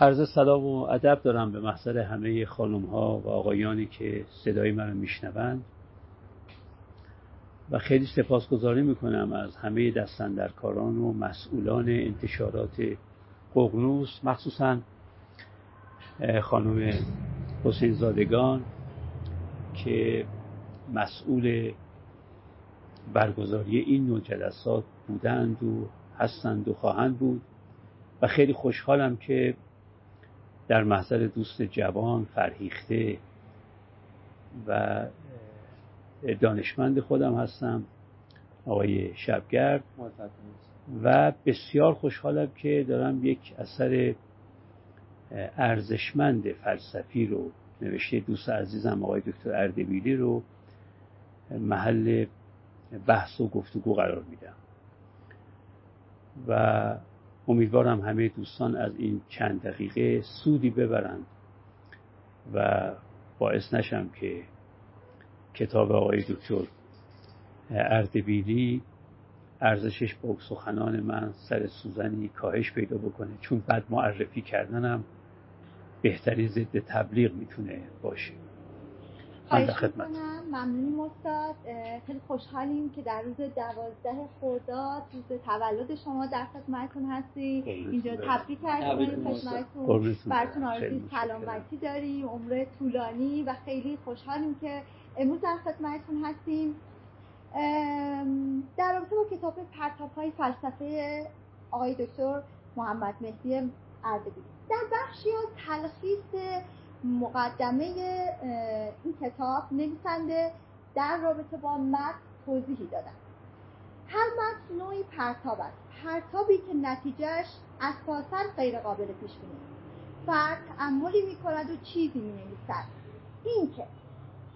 عرض سلام و ادب دارم به محضر همه خانم ها و آقایانی که صدای من میشنوند. و خیلی سپاسگزاری می‌کنم از همه دستندرکاران و مسئولان انتشارات قغنوس مخصوصا خانم حسین زادگان که مسئول برگزاری این نوع جلسات بودند و هستند و خواهند بود. و خیلی خوشحالم که در محضر دوست جوان فرهیخته و دانشمند خودم هستم آقای شبگرد. و بسیار خوشحالم که دارم یک اثر ارزشمند فلسفی رو نوشته دوست عزیزم آقای دکتر اردبیلی رو محل بحث و گفتگو قرار میدم. و امیدوارم همه دوستان از این چند دقیقه سودی ببرند و باعث نشم که کتاب آقای دکتر اردبیلی ارزشش با سخنان من سر سوزنی کاهش پیدا بکنه چون بد معرفی کردنم بهترین ضد تبلیغ می‌تونه باشه. من خدمت. ممنونیم استاد. خیلی خوشحالیم که در روز دوازده خرداد روز تولد شما در خدمتتون هستی اینجا تبریک کردیم خدمتتون. براتون آرزوی سلامتی داریم عمر طولانی و خیلی خوشحالیم که امروز در خدمتتون هستیم. در رابطه با کتاب پرتاب های فلسفه آقای دکتر محمد مهدی اردبیلی. در بخشی از تلخیص مقدمه این کتاب نویسنده در رابطه با متن توضیحی دادن. هر متن نوعی پرتاب است. پرتابی که نتیجهش اساسا غیر قابل پیش بینی. فرد تعملی می کند و چیزی می نویسد اینکه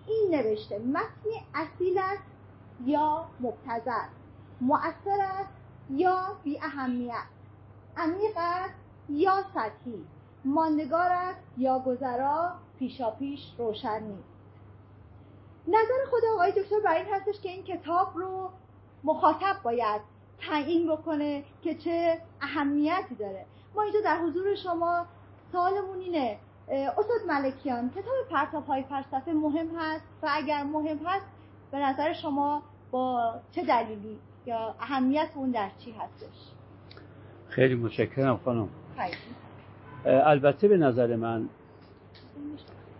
این نوشته متنی اصیل است یا مبتذل مؤثر است یا بی اهمیت عمیق است یا سطحی. ماندگار است یا گذرا پیشا پیش روشن نیست. نظر خود آقای دکتر بر این هستش که این کتاب رو مخاطب باید تعیین بکنه که چه اهمیتی داره. ما اینجا در حضور شما سوالمون اینه استاد ملکیان کتاب پرتاب های فلسفه مهم هست؟ و اگر مهم هست به نظر شما با چه دلیلی یا اهمیت اون در چی هستش؟ خیلی متشکرم خانم. البته به نظر من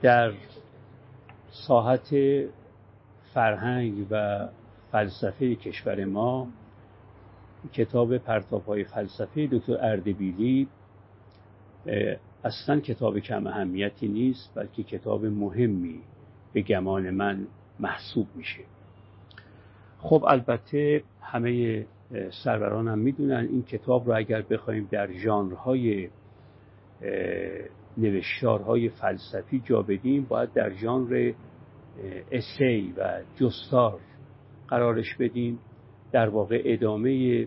در ساحت فرهنگ و فلسفه کشور ما کتاب پرتاب های فلسفه دکتر اردبیلی اصلا کتاب کم اهمیتی نیست بلکه کتاب مهمی به گمان من محسوب میشه. خب البته همه سروران هم می‌دونن این کتاب رو اگر بخوایم در ژانرهای نوشتارهای فلسفی جا بدیم باید در ژانر اسی و جستار قرارش بدیم. در واقع ادامه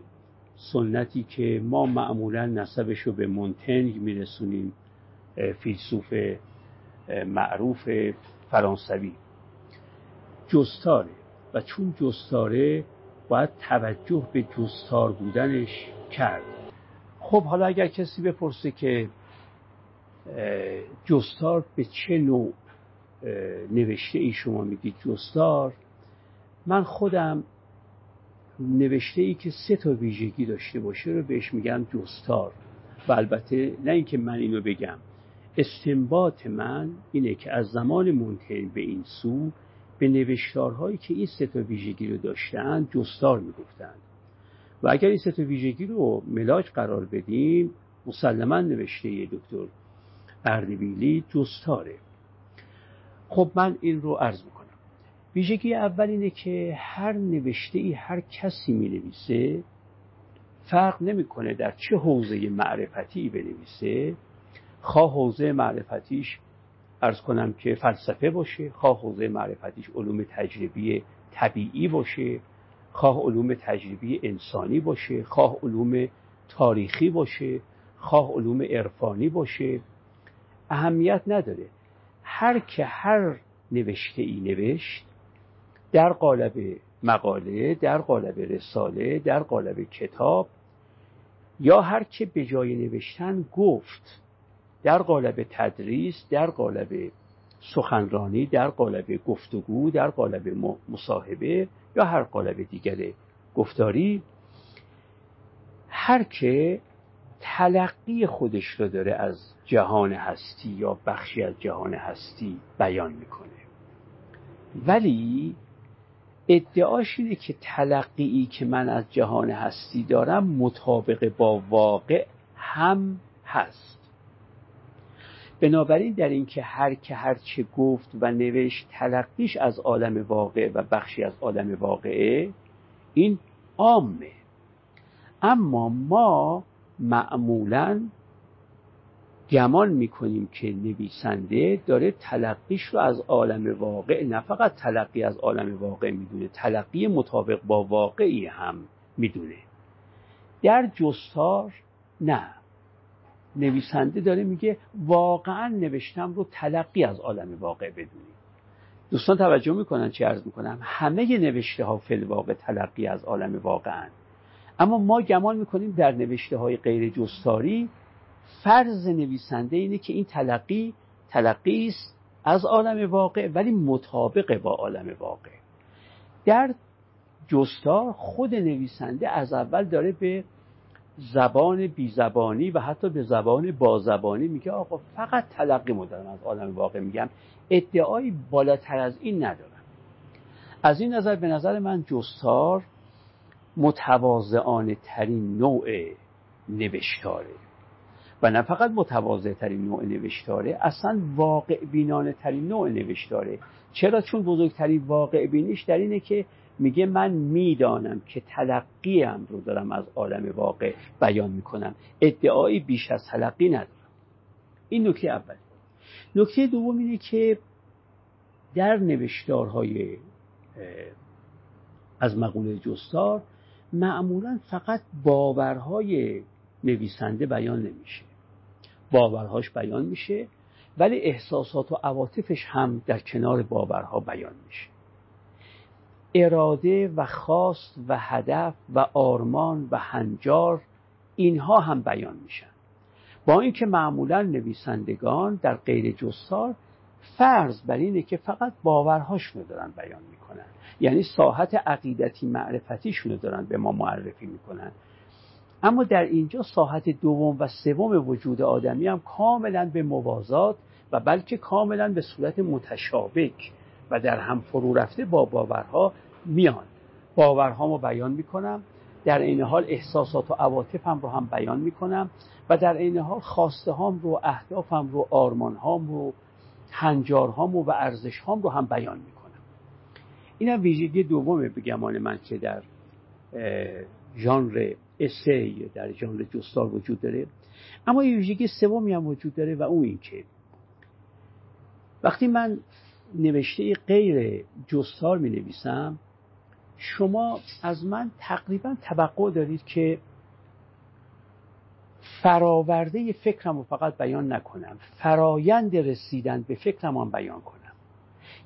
سنتی که ما معمولا نسبش رو به مونتنگ میرسونیم فیلسوف معروف فرانسوی. جستاره. و چون جستاره باید توجه به جستار بودنش کرد. خب حالا اگر کسی بپرسه که جستار به چه نوع نوشته ای شما میگید جستار؟ من خودم نوشته ای که سه تا ویژگی داشته باشه رو بهش میگم جستار. و البته نه اینکه من اینو بگم. استنباط من اینه که از زمان منتهی به این سو به نوشتارهایی که این سه تا ویژگی رو داشتن جستار می‌گفتند. و اگر این سه تا ویژگی رو ملاک قرار بدیم مسلما نوشته دکتر اردبیلی جستاره. خب من این رو عرض می‌کنم. ویژگی اول اینه که هر نوشته ای هر کسی می نویسه فرق نمی‌کنه در چه حوزه معرفتی بنویسه. خواه حوزه معرفتیش ارز کنم که فلسفه باشه خواه حوزه معرفتیش علوم تجربی طبیعی باشه خواه علوم تجربی انسانی باشه خواه علوم تاریخی باشه خواه علوم عرفانی باشه. اهمیت نداره. هر که هر نوشته ای نوشت در قالب مقاله در قالب رساله در قالب کتاب یا هر که به جای نوشتن گفت در قالب تدریس در قالب سخنرانی در قالب گفتگو در قالب مصاحبه یا هر قالب دیگر گفتاری هر که تلقی خودش رو داره از جهان هستی یا بخشی از جهان هستی بیان می‌کنه. ولی ادعاش اینه که تلقی که من از جهان هستی دارم مطابق با واقع هم هست. بنابراین در اینکه هر که هر چه گفت و نوشت تلقیش از عالم واقع و بخشی از عالم واقعه این عامه. اما ما معمولا گمان می‌کنیم که نویسنده داره تلقیش رو از عالم واقع نه فقط تلقی از عالم واقع می‌دونه تلقی مطابق با واقعی هم می‌دونه. در جستار نه. نویسنده داره میگه واقعا نوشتم رو تلقی از عالم واقع بدونید دوستان توجه می‌کنن چه عرض می‌کنم؟ همه نوشته ها فی واقع تلقی از عالم واقعا. اما ما گمان می‌کنیم در نوشته های غیر جستاری فرض نویسنده اینه که این تلقی تلقی است از عالم واقع ولی مطابق با عالم واقع. در جستار خود نویسنده از اول داره به زبان بیزبانی و حتی به زبان بازبانی میگه آقا فقط تلقی مدارم از عالم واقع میگم ادعایی بالاتر از این ندارم از این نظر به نظر من جستار متواضعانه ترین نوع نوشتاره. و نه فقط متواضع ترین نوع نوشتاره اصلا واقع بینانه ترین نوع نوشتاره. چرا؟ چون بزرگترین واقع بینیش در اینه که میگه من می‌دانم که تلقیم رو دارم از عالم واقع بیان می‌کنم. ادعایی بیش از تلقی ندارم. این نکته اول. نکته دوم اینه که در نوشتارهای از مقوله جستار معمولا فقط باورهای نویسنده بیان نمیشه. باورهاش بیان میشه ولی احساسات و عواطفش هم در کنار باورها بیان میشه. اراده و خواست و هدف و آرمان و هنجار اینها هم بیان میشن. با اینکه معمولا نویسندگان در غیر جستار فرض بر اینه که فقط باورهاشونو دارن بیان می‌کنن. یعنی ساحت عقیدتی معرفتیشونو دارن به ما معرفی می‌کنن. اما در اینجا ساحت دوم و سوم وجود آدمی هم کاملا به موازات و بلکه کاملا به صورت متشابک و در هم فرو رفته با باورها میان. باورهامو بیان می‌کنم. در این حال احساسات و عواطفم رو هم بیان می‌کنم و در این حال خواسته هام رو اهدافم رو آرمان هام رو هنجارهام و ارزش هام رو هم بیان می‌کنم. این هم ویژگی دومه به گمان من که در ژانر اسی در ژانر جستار وجود داره. اما یه ویژگی سومی هم وجود داره و اون این که وقتی من نوشته غیر جستار می نویسم شما از من تقریبا توقع دارید که فراورده فکرم رو فقط بیان نکنم. فرایند رسیدن به فکرم هم بیان کنم.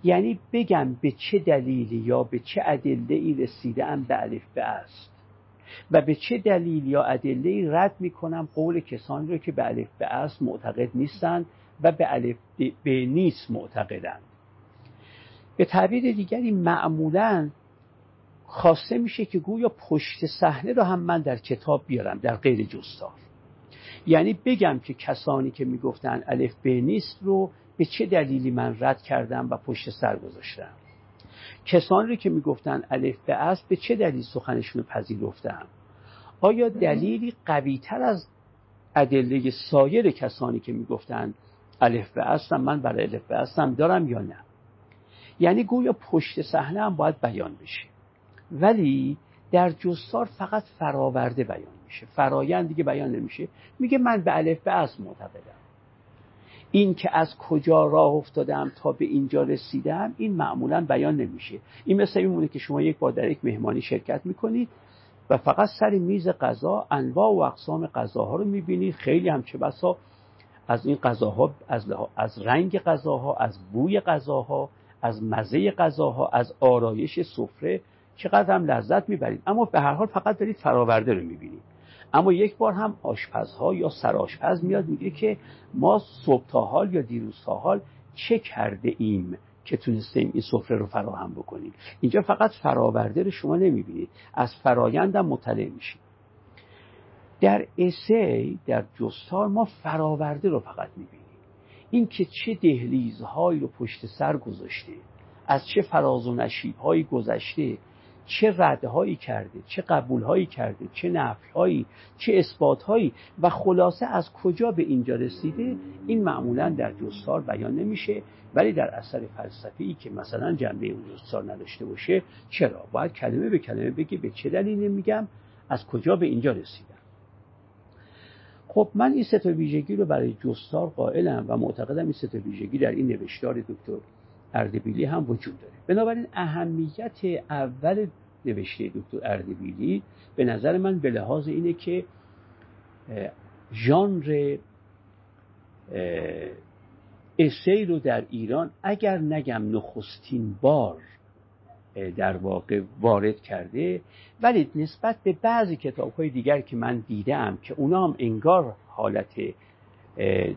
یعنی بگم به چه دلیلی یا به چه ادله ای رسیدم به الف به است. و به چه دلیل یا ادله رد می‌کنم قول کسانی رو که به الف به است معتقد نیستند و به الف به نیست معتقدند به تعبیر دیگری معمولا خواسته میشه که گویا پشت صحنه رو هم من در کتاب بیارم در غیر جستار. یعنی بگم که کسانی که می‌گفتن الف به نیست رو به چه دلیلی من رد کردم و پشت سر گذاشتم؟ کسانی که می‌گفتن الف به است به چه دلیل سخنشون رو پذیرفتم؟ آیا دلیلی قویتر از ادله سایر کسانی که می‌گفتن الف به هستم من برای الف به هستم دارم یا نه؟ یعنی گویا پشت صحنه هم باید بیان بشه. ولی در جستار فقط فراورده بیان میشه. فرایند دیگه بیان نمیشه. میگه من به الف به از معتقدم. این که از کجا راه افتادم تا به اینجا رسیدم این معمولا بیان نمیشه. این مثل این که شما یک بار در یک مهمانی شرکت می‌کنید و فقط سر میز غذا انواع و اقسام غذاها رو می‌بینید. خیلی هم چه بسا از این غذاها از, از رنگ غذاها از بوی غذاها از مزه غذاها از آرایش سفره چقدر هم لذت می‌برید. اما به هر حال فقط دارید فراورده رو می‌بینید. اما یک بار هم آشپزها یا سرآشپز میاد میگه که ما صبح تا حال یا دیروز تا حال چه کرده ایم که تونستیم این سفره رو فراهم بکنیم؟ اینجا فقط فراورده رو شما نمی‌بینید. از فرایندم مطلع میشید. در اسی در جستار ما فراورده رو فقط می‌بینیم. این که چه دهلیزهایی رو پشت سر گذاشته از چه فراز و نشیبهایی گذشته چه ردهایی کرده چه قبولهایی کرده چه نفیهایی چه اثباتهایی و خلاصه از کجا به اینجا رسیده این معمولا در جستار بیان نمیشه. ولی در اثر فلسفی که مثلا جنبه اون جستار نداشته باشه چرا؟ باید کلمه به کلمه بگی به چه دلیلی میگم از کجا به اینجا رسیدم. خب من این سه ویژگی رو برای جستار قائلم و معتقدم این سه ویژگی در این نوشتار دکتر اردبیلی هم وجود داره. بنابراین اهمیت اول نوشته دکتر اردبیلی به نظر من به لحاظ اینه که ژانر اسی رو در ایران اگر نگم نخستین بار در واقع وارد کرده ولی نسبت به بعضی کتاب های دیگر که من دیدم که اونا هم انگار حالت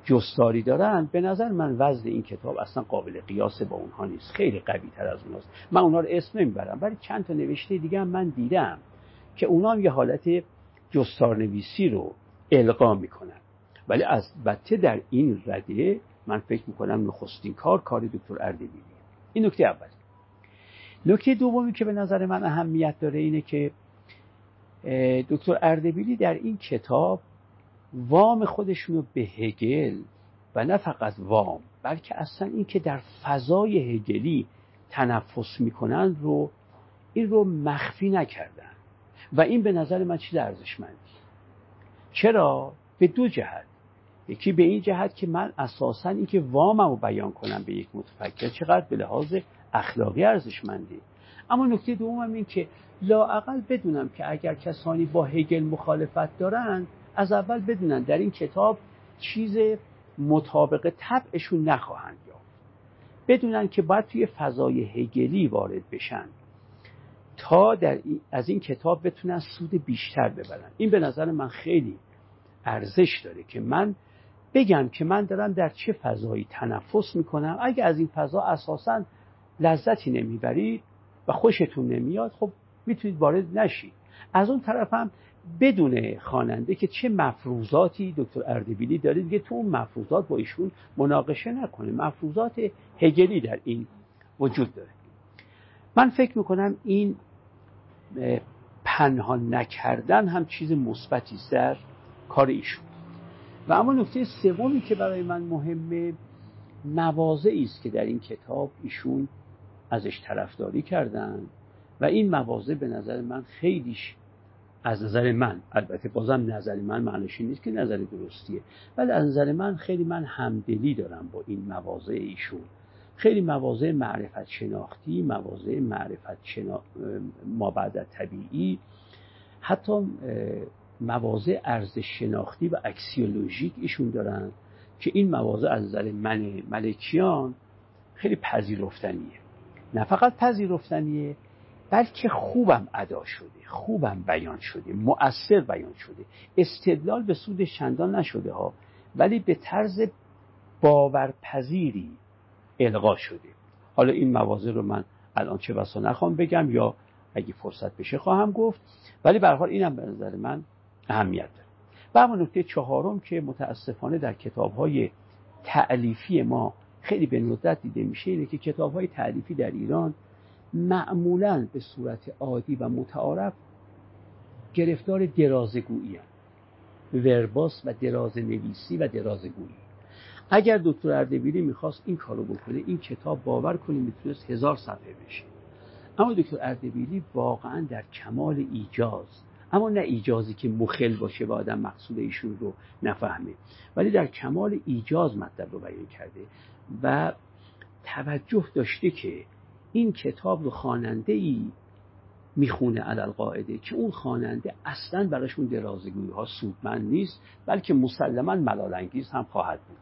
جستاری دارن به نظر من وزن این کتاب اصلا قابل قیاس با اونها نیست. خیلی قوی تر از اوناست. من اونها رو اسم نمی‌برم ولی چند تا نوشته دیگه هم من دیدم که اونا هم یه حالت جستار نویسی رو القا می‌کنن. ولی از بته در این رده من فکر می‌کنم نخستین کار کار دکتر اردبیلی. این نکته اول. نکته دومی که به نظر من اهمیت داره اینه که دکتر اردبیلی در این کتاب وام خودشون رو به هگل و نه فقط وام بلکه اصلا این که در فضای هگلی تنفس می‌کنن رو این رو مخفی نکردن. و این به نظر من چیز ارزشمندی. چرا؟ به دو جهت. یکی به این جهت که من اساسا این که وامم رو بیان کنم به یک متفکر چقدر به لحاظ اخلاقی ارزشمندی. اما نکته دومم این که لاعقل بدونم که اگر کسانی با هگل مخالفت دارند از اول بدونن در این کتاب چیز مطابق طبعشون نخواهند یافت. بدونن که باید توی فضای هگلی وارد بشن تا در از این کتاب بتونن سود بیشتر ببرن. این به نظر من خیلی ارزش داره که من بگم که من دارم در چه فضایی تنفس می‌کنم. اگه از این فضا اساسا لذتی نمی‌برید و خوشتون نمیاد خب می‌تونید وارد نشید. از اون طرف هم بدون خواننده که چه مفروضاتی دکتر اردبیلی داره دیگه تو اون مفروضات با ایشون مناقشه نکنه. مفروضات هگلی در این وجود داره. من فکر می‌کنم این پنهان نکردن هم چیز مثبتی در کار ایشون. و اما نکته سومی که برای من مهمه مواضعی است که در این کتاب ایشون ازش طرفداری کردن. و این مواضع به نظر من خیلیش از نظر من. البته بازم نظر من معنیش نیست که نظر درستیه. ولی از نظر من خیلی من همدلی دارم با این مواضع ایشون. خیلی مواضع معرفت شناختی مواضع معرفت شنا... ما بعد طبیعی حتی مواضع ارزش شناختی و اکسیولوژیک ایشون دارن که این مواضع از نظر من ملکیان خیلی پذیرفتنیه. نه فقط پذیرفتنیه بلکه خوبم ادا شده خوبم بیان شده مؤثر بیان شده. استدلال به سود چندان نشده ها ولی به طرز باورپذیری القا شده. حالا این مواضع رو من الان چه بسا نخوام بگم یا اگه فرصت بشه خواهم گفت. ولی به حال اینم به نظر من اهمیت داره. و اما نکته چهارم که متاسفانه در کتاب های تعلیفی ما خیلی به ندرت دیده میشه اینه که کتاب های تعلیفی در ایران معمولا به صورت عادی و متعارف گرفتار درازگویی. ورباس و دراز نویسی و درازگویی اگر دکتر اردبیلی می‌خواست این کارو بکنه این کتاب باور کنیم می‌تونست هزار صفحه بشه اما دکتر اردبیلی واقعا در کمال ایجاز اما نه ایجازی که مخل باشه و آدم مقصود ایشون رو نفهمه ولی در کمال ایجاز مطلب رو بیان کرده و توجه داشته که این کتاب رو خواننده ای می‌خونه علل قاعده که اون خواننده اصلا براشون درازگویی ها سودمند نیست بلکه مسلما ملال انگیز هم خواهد بود.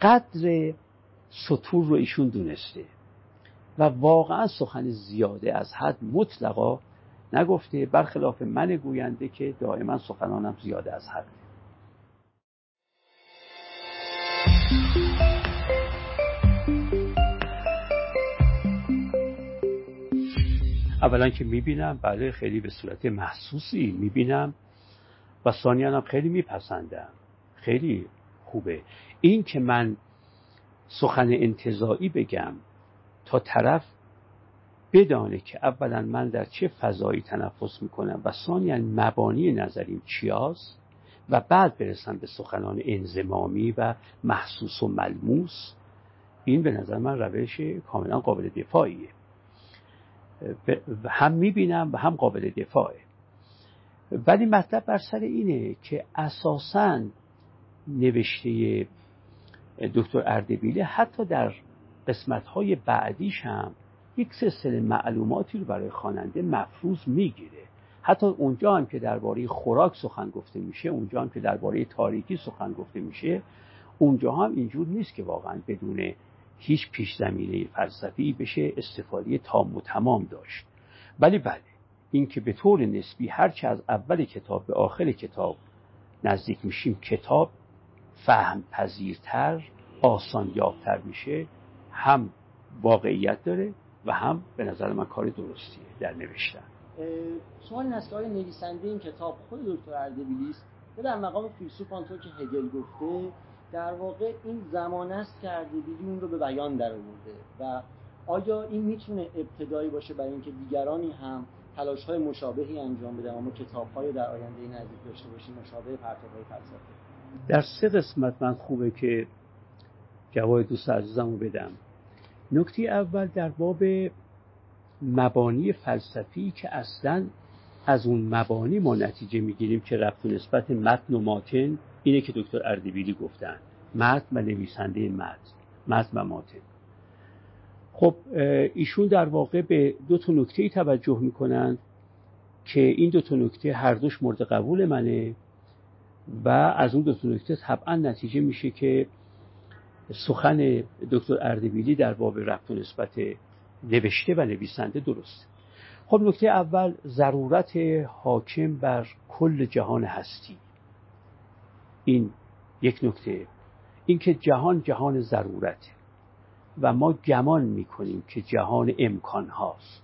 قدر سطور رو ایشون دونسته و واقعا سخن زیاده از حد مطلقا نگفته برخلاف من گوینده که دائما سخنانم زیاده از حد اولا که می‌بینم بله خیلی به صورت محسوسی می‌بینم و ثانیا هم خیلی میپسندم. خیلی خوبه. این که من سخن انتظایی بگم تا طرف بدانه که اولا من در چه فضایی تنفس می‌کنم و ثانیا مبانی نظریم چیاست و بعد برسم به سخنان انزمامی و محسوس و ملموس این به نظر من روش کاملا قابل دفاعیه. هم می‌بینم و هم قابل دفاعه. ولی مطلب بر سر اینه که اساسا نوشته دکتر اردبیله حتی در قسمت های بعدیش هم یک سلسله معلوماتی رو برای خواننده مفروض می‌گیره. حتی اونجا هم که درباره خوراک سخن گفته میشه اونجا هم که درباره تاریکی سخن گفته میشه اونجا هم اینجور نیست که واقعا بدون هیچ پیش زمینه فلسفی بشه استفاده تام و تمام داشت. ولی بله اینکه به طور نسبی هرچه از اول کتاب به آخر کتاب نزدیک میشیم کتاب فهم پذیرتر آسان یافتر میشه هم واقعیت داره و هم به نظر من کار درستیه در نوشتن. سوال این که نویسنده این کتاب خود دکتر اردبیلی است؟ در مقام فیلسوف آنطور که هگل گفته در واقع این زمان است که اردبیلی اون رو به بیان در آورده و آیا این می‌تونه ابتدایی باشه برای اینکه دیگرانی هم تلاش های مشابهی انجام بدن اما کتاب های در آینده نزدیک داشته باشیم مشابه پرتاب های فلسفه؟ در سه قسمت من خوبه که جواب دوست عزیزم رو بدم. نکته اول در باب مبانی فلسفی که اصلا از اون مبانی ما نتیجه می‌گیریم که رفت و نسبت متن و ماتن اینه که دکتر اردبیلی گفتن. متن و نویسنده متن متن و ماتن. خب ایشون در واقع به دو تا نکته توجه می‌کنند که این دو تا نکته هر دوش مورد قبول منه و از اون دو تا نکته طبعا نتیجه میشه که سخن دکتر اردبیلی در باب رفت و نسبت نوشته و نویسنده درست خب نکته اول ضرورت حاکم بر کل جهان هستی. این یک نکته. اینکه جهان جهان ضرورته و ما گمان می‌کنیم که جهان امکان هاست.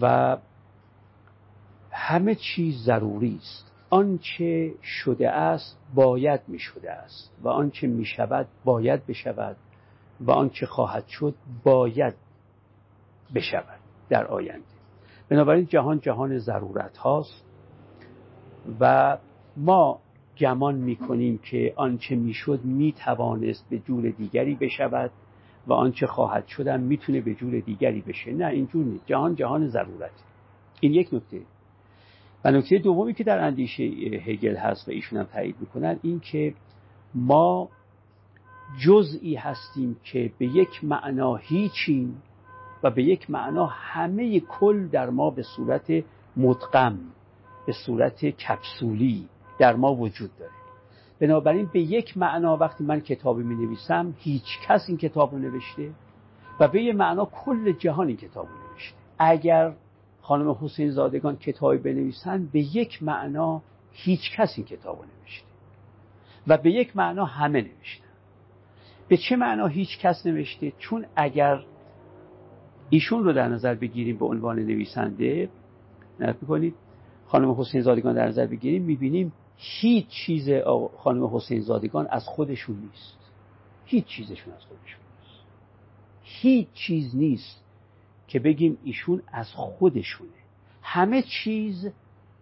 و همه چیز ضروری است. آنچه شده است باید می شده است و آنچه می شود باید بشود و آنچه خواهد شد باید بشود در آینده. بنابراین جهان جهان ضرورت هاست و ما گمان می کنیم که آنچه می‌شد می توانست به جور دیگری بشود و آنچه خواهد شدن می‌تونه به جور دیگری بشه. نه اینجور نیست. جهان جهان ضرورت. این یک نکته. و نکته دومی که در اندیشه هگل هست و ایشون هم تایید می‌کنن این که ما جزئی هستیم که به یک معنا هیچیم و به یک معنا همه کل در ما به صورت مدغم به صورت کپسولی در ما وجود داره. بنابراین به یک معنا وقتی من کتابی می نویسم هیچ کس این کتاب رو نوشته و به یک معنا کل جهان این کتاب رو نوشته. اگر خانم حسین زادگان کتابی بنویسن به یک معنا هیچ کس این کتاب رو نوشته. و به یک معنا همه نوشتن. به چه معنا هیچ کس نوشته؟ چون اگر ایشون رو در نظر بگیریم به عنوان نویسنده نفت می‌کنید خانم حسین زادگان در نظر بگیریم می‌بینیم هیچ چیز خانم حسین زادگان از خودشون نیست. هیچ چیزشون از خودشون نیست. هیچ چیز نیست که بگیم ایشون از خودشونه. همه چیز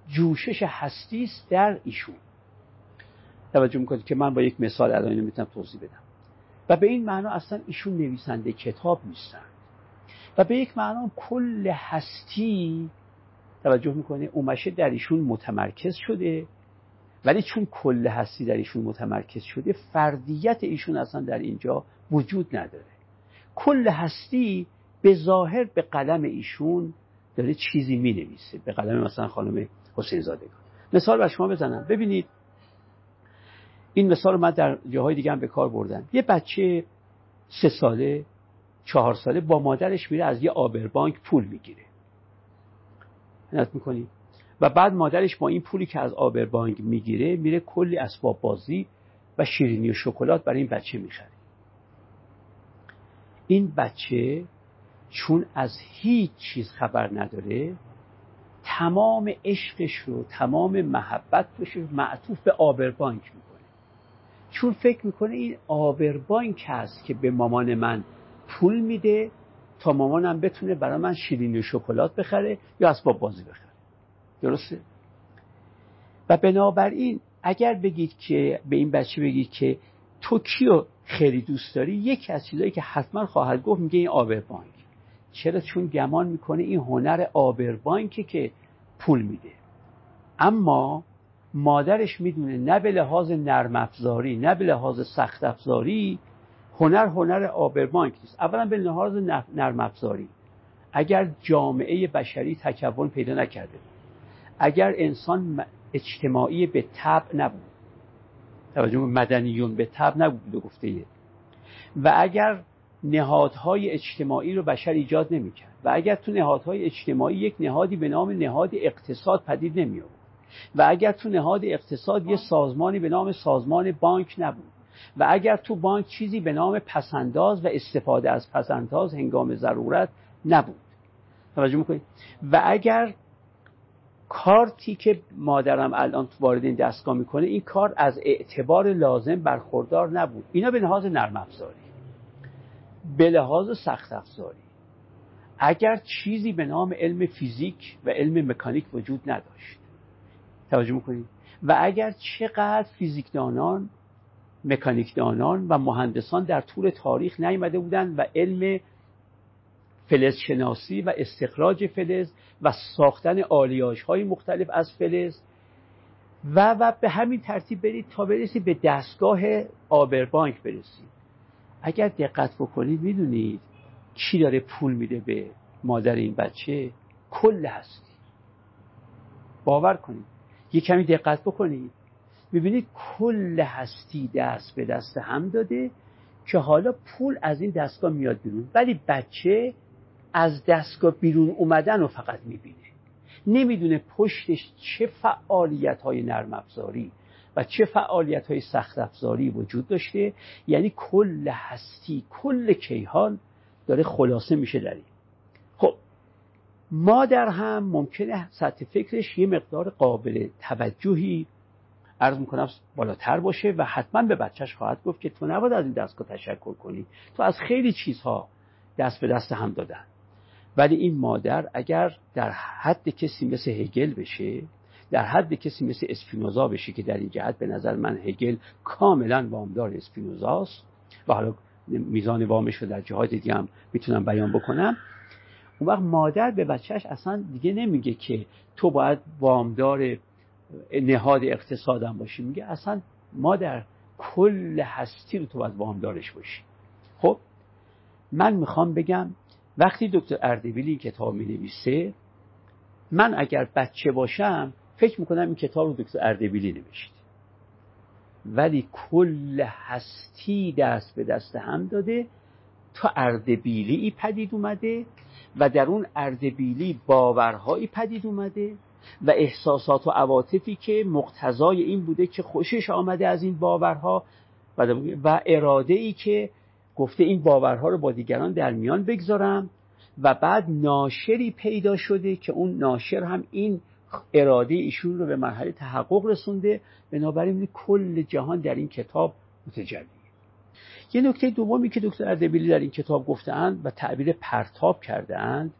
جوشش هستی است در ایشون. توجه می‌کنید که من با یک مثال الان می‌تونم توضیح بدم. و به این معنا اصلا ایشون نویسنده کتاب نیستن. و به یک معنا کل هستی توجه می‌کنه اومشه در ایشون متمرکز شده. ولی چون کل هستی در ایشون متمرکز شده فردیت ایشون اصلا در اینجا وجود نداره. کل هستی به ظاهر به قلم ایشون داره چیزی می نویسه به قلم مثلا خانم حسین زادگان مثال بر شما بزنم. ببینید این مثال رو من در جاهای دیگه هم به کار بردم. یه بچه سه ساله چهار ساله با مادرش میره از یه آبربانک پول می‌گیره. می‌کنی و بعد مادرش با این پولی که از آبربانک می‌گیره میره کلی اسباب بازی و شیرینی و شکلات برای این بچه می‌خره این بچه چون از هیچ چیز خبر نداره تمام عشقش رو تمام محبتش رو معطوف به آبربانک می‌کنه. چون فکر می‌کنه این آبربانک هست که به مامان من پول میده تا مامانم بتونه برای من شیرینی و شکلات بخره یا اسباب بازی بخره. درسته؟ و بنابراین اگر بگید که به این بچه بگید که تو کیو خیلی دوست داری یکی از چیزایی که حتما خواهد گفت میگه این آبربانک چرا؟ چون گمان می‌کنه این هنر آبربانکه که پول میده. اما مادرش می‌دونه نه به لحاظ نرم افزاری نه به لحاظ سخت افزاری هنر هنر آبربانک نیست. اولا به لحاظ نرم افزاری اگر جامعه بشری تکون پیدا نکرده اگر انسان اجتماعی به طبع نبود توجه مدنیون به طبع نبود گفته و اگر نهادهای اجتماعی رو بشر ایجاد نمی‌کرد و اگر تو نهادهای اجتماعی یک نهادی به نام نهاد اقتصاد پدید نمی و اگر تو نهاد اقتصاد یه سازمانی به نام سازمان بانک نبود و اگر تو بانک چیزی به نام پسنداز و استفاده از پسنداز هنگام ضرورت نبود. توجه می‌کنید و اگر کارتی که مادرم الان وارد این دستگاه می‌کنه این کار از اعتبار لازم برخوردار نبود. اینا به لحاظ نرم افزاری. به لحاظ سخت افزاری. اگر چیزی به نام علم فیزیک و علم مکانیک وجود نداشت. توجه می‌کنید و اگر چقدر فیزیکدانان مکانیکدانان و مهندسان در طول تاریخ نیامده بودند و علم فلز شناسی و استخراج فلز و ساختن آلیاژ های مختلف از فلز و و به همین ترتیب برید تا برسید به دستگاه آبربانک برسید. اگر دقت بکنید می‌دونید کی داره پول میده به مادر این بچه؟ کل هستی. باور کنید. یه کمی دقت بکنید. می‌بینید کل هستی دست به دست هم داده که حالا پول از این دستگاه میاد بیرون. ولی بچه از دستگاه بیرون اومدن رو فقط می‌بینه. نمی‌دونه پشتش چه فعالیت های نرم افزاری و چه فعالیت های سخت افزاری وجود داشته. یعنی کل هستی کل کیهان داره خلاصه میشه در این. خب مادر هم ممکنه سطح فکرش یه مقدار قابل توجهی عرض می‌کنم بالاتر باشه و حتما به بچهش خواهد گفت که تو نباید از این دستگاه تشکر کنی. تو از خیلی چیزها دست به دست هم دادن. ولی این مادر اگر در حد کسی مثل هگل بشه در حد کسی مثل اسپینوزا بشه که در این جهت به نظر من هگل کاملا وامدار اسپینوزاست و حالا میزان وامش رو در جهات دیگه هم می‌تونم بیان بکنم. اون وقت مادر به بچهش اصلا دیگه نمیگه که تو باید وامدار نهاد اقتصادم باشی. میگه اصلا مادر کل هستی رو تو باید وامدارش باشی. خب من می‌خوام بگم وقتی دکتر اردبیلی این کتاب می نویسه من اگر بچه باشم فکر می‌کنم این کتاب رو دکتر اردبیلی نوشت ولی کل هستی دست به دست هم داده تا اردبیلی پدید اومده و در اون اردبیلی باورهایی پدید اومده و احساسات و عواطفی که مقتضای این بوده که خوشش آمده از این باورها و اراده ای که گفته این باورها رو با دیگران در میان بگذارم و بعد ناشری پیدا شده که اون ناشر هم این اراده ایشون رو به مرحله تحقق رسونده. بنابراین کل جهان در این کتاب متجلیه یه نکته دومی که دکتر اردبیلی در این کتاب گفتند و تعبیر پرتاب کردهاند